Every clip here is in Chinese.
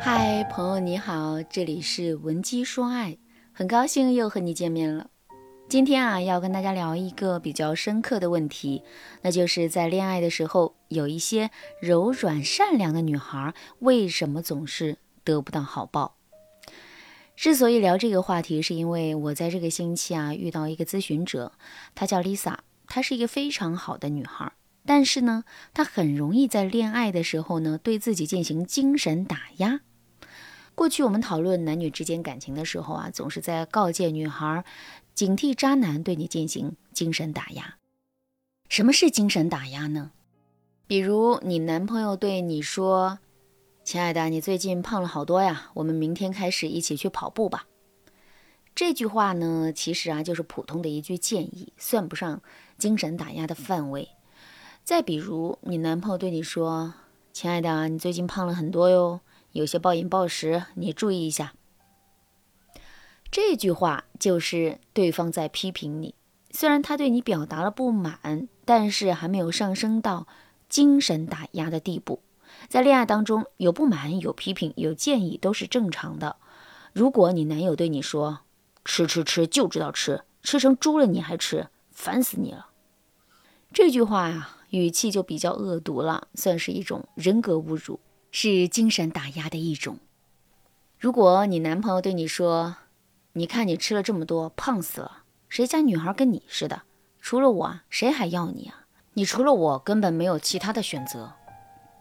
嗨，朋友你好，这里是文姬说爱，很高兴又和你见面了。今天啊，要跟大家聊一个比较深刻的问题，那就是在恋爱的时候，有一些柔软善良的女孩，为什么总是得不到好报？之所以聊这个话题，是因为我在这个星期啊，遇到一个咨询者，她叫 Lisa，她是一个非常好的女孩。但是呢，她很容易在恋爱的时候呢，对自己进行精神打压。过去我们讨论男女之间感情的时候啊，总是在告诫女孩，警惕渣男对你进行精神打压。什么是精神打压呢？比如你男朋友对你说：“亲爱的，你最近胖了好多呀，我们明天开始一起去跑步吧。”这句话呢，其实啊就是普通的一句建议，算不上精神打压的范围。再比如，你男朋友对你说：“亲爱的，你最近胖了很多哟，有些暴饮暴食，你注意一下。”这句话就是对方在批评你。虽然他对你表达了不满，但是还没有上升到精神打压的地步。在恋爱当中，有不满、有批评、有建议都是正常的。如果你男友对你说：“吃吃吃，就知道吃，吃成猪了你还吃，烦死你了。”这句话呀。语气就比较恶毒了，算是一种人格侮辱，是精神打压的一种。如果你男朋友对你说：“你看你吃了这么多，胖死了，谁家女孩跟你似的？除了我，谁还要你啊？你除了我根本没有其他的选择。”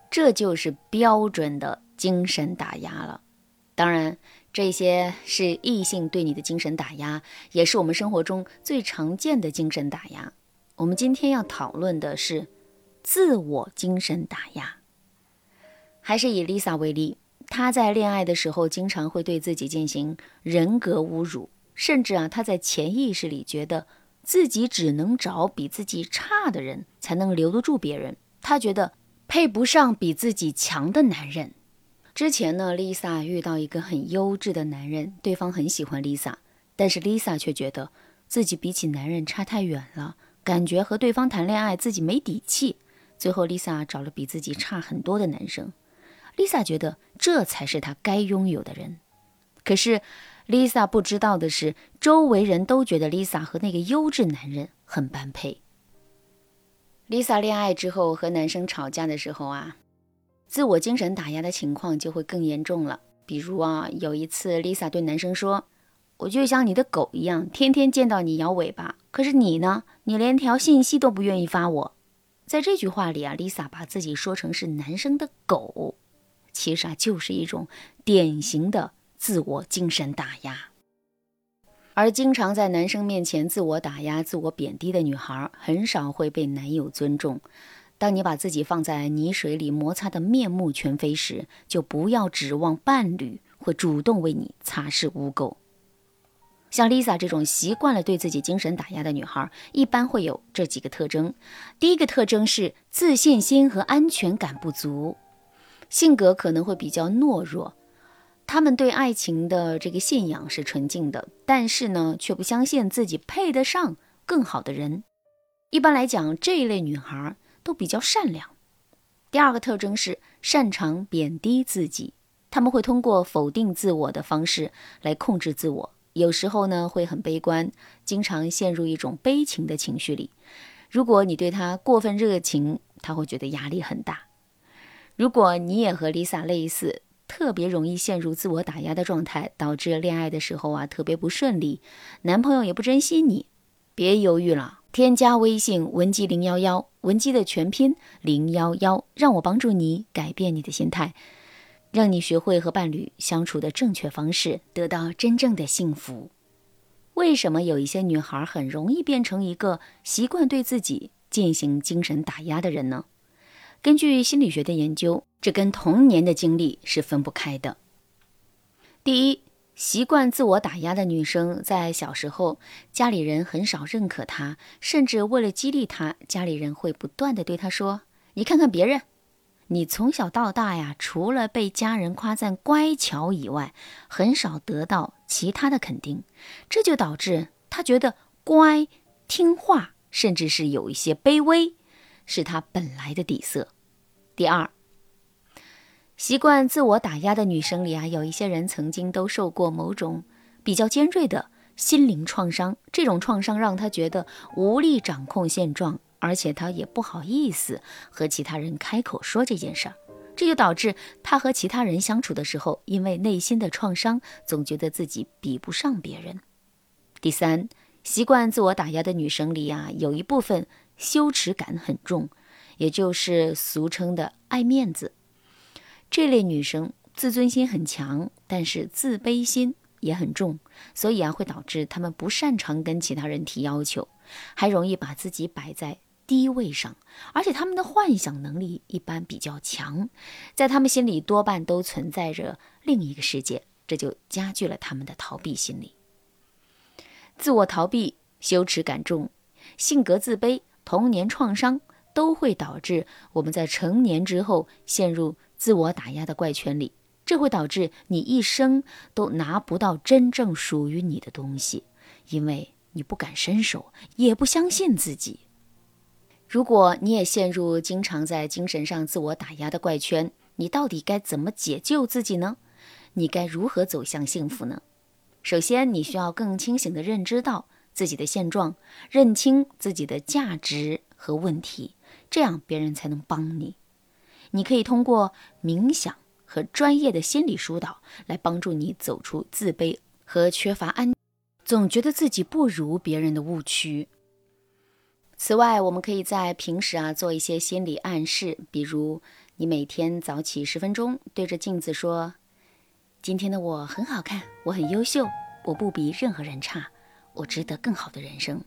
这就是标准的精神打压了。当然，这些是异性对你的精神打压，也是我们生活中最常见的精神打压。我们今天要讨论的是。自我精神打压，还是以 Lisa 为例，她在恋爱的时候经常会对自己进行人格侮辱，甚至啊，她在潜意识里觉得自己只能找比自己差的人才能留得住别人，她觉得配不上比自己强的男人。之前呢，Lisa 遇到一个很优质的男人，对方很喜欢 Lisa，但是 Lisa 却觉得自己比起男人差太远了，感觉和对方谈恋爱自己没底气。最后，Lisa 找了比自己差很多的男生。Lisa 觉得这才是她该拥有的人。可是，Lisa 不知道的是，周围人都觉得 Lisa 和那个优质男人很般配。Lisa 恋爱之后和男生吵架的时候啊，自我精神打压的情况就会更严重了。比如啊，有一次 Lisa 对男生说：“我就像你的狗一样，天天见到你摇尾巴。可是你呢？你连条信息都不愿意发我。”在这句话里啊，Lisa 把自己说成是男生的狗，其实啊就是一种典型的自我精神打压。而经常在男生面前自我打压、自我贬低的女孩，很少会被男友尊重。当你把自己放在泥水里摩擦的面目全非时，就不要指望伴侣会主动为你擦拭污垢。像 Lisa 这种习惯了对自己精神打压的女孩，一般会有这几个特征。第一个特征是自信心和安全感不足，性格可能会比较懦弱。他们对爱情的这个信仰是纯净的，但是呢，却不相信自己配得上更好的人。一般来讲，这一类女孩都比较善良。第二个特征是擅长贬低自己，他们会通过否定自我的方式来控制自我。有时候呢会很悲观，经常陷入一种悲情的情绪里。如果你对他过分热情，他会觉得压力很大。如果你也和 Lisa 类似，特别容易陷入自我打压的状态，导致恋爱的时候啊特别不顺利，男朋友也不珍惜你，别犹豫了，添加微信文姬零幺幺，文姬的全拼零幺幺，让我帮助你改变你的心态。让你学会和伴侣相处的正确方式，得到真正的幸福。为什么有一些女孩很容易变成一个习惯对自己进行精神打压的人呢？根据心理学的研究，这跟童年的经历是分不开的。第一，习惯自我打压的女生，在小时候家里人很少认可她，甚至为了激励她，家里人会不断的对她说：“你看看别人。”你从小到大呀，除了被家人夸赞乖巧以外，很少得到其他的肯定，这就导致他觉得乖、听话，甚至是有一些卑微，是他本来的底色。第二，习惯自我打压的女生里啊，有一些人曾经都受过某种比较尖锐的心灵创伤，这种创伤让她觉得无力掌控现状，而且她也不好意思和其他人开口说这件事儿，这就导致她和其他人相处的时候，因为内心的创伤，总觉得自己比不上别人。第三，习惯自我打压的女生里啊，有一部分羞耻感很重，也就是俗称的爱面子。这类女生自尊心很强，但是自卑心也很重，所以啊，会导致她们不擅长跟其他人提要求，还容易把自己摆在低位上，而且她们的幻想能力一般比较强，在她们心里多半都存在着另一个世界，这就加剧了她们的逃避心理。自我逃避、羞耻感重、性格自卑、童年创伤，都会导致我们在成年之后陷入。自我打压的怪圈里，这会导致你一生都拿不到真正属于你的东西，因为你不敢伸手，也不相信自己。如果你也陷入经常在精神上自我打压的怪圈，你到底该怎么解救自己呢？你该如何走向幸福呢？首先，你需要更清醒地认知到自己的现状，认清自己的价值和问题，这样别人才能帮你。你可以通过冥想和专业的心理疏导来帮助你走出自卑和缺乏安，总觉得自己不如别人的误区。此外，我们可以在平时啊做一些心理暗示，比如你每天早起十分钟，对着镜子说：“今天的我很好看，我很优秀，我不比任何人差，我值得更好的人生。”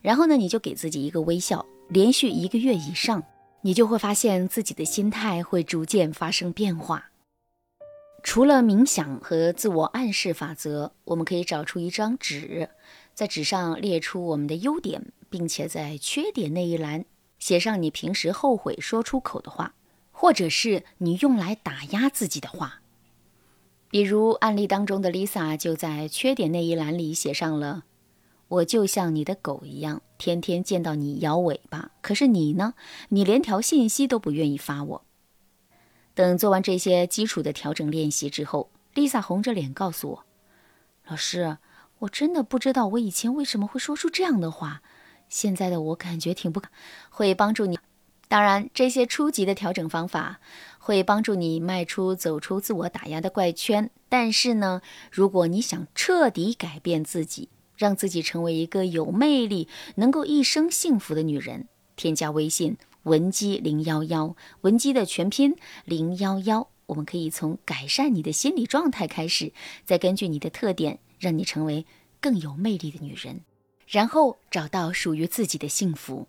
然后呢，你就给自己一个微笑，连续一个月以上。你就会发现自己的心态会逐渐发生变化。除了冥想和自我暗示法则，我们可以找出一张纸，在纸上列出我们的优点，并且在缺点那一栏写上你平时后悔说出口的话，或者是你用来打压自己的话。比如案例当中的 Lisa 就在缺点那一栏里写上了。我就像你的狗一样，天天见到你摇尾巴。可是你呢？你连条信息都不愿意发我。等做完这些基础的调整练习之后，Lisa 红着脸告诉我：“老师，我真的不知道我以前为什么会说出这样的话。现在的我感觉挺不会帮助你。当然，这些初级的调整方法会帮助你迈出走出自我打压的怪圈。但是呢，如果你想彻底改变自己，让自己成为一个有魅力、能够一生幸福的女人。添加微信文姬零幺幺，文姬的全拼零幺幺。我们可以从改善你的心理状态开始，再根据你的特点，让你成为更有魅力的女人，然后找到属于自己的幸福。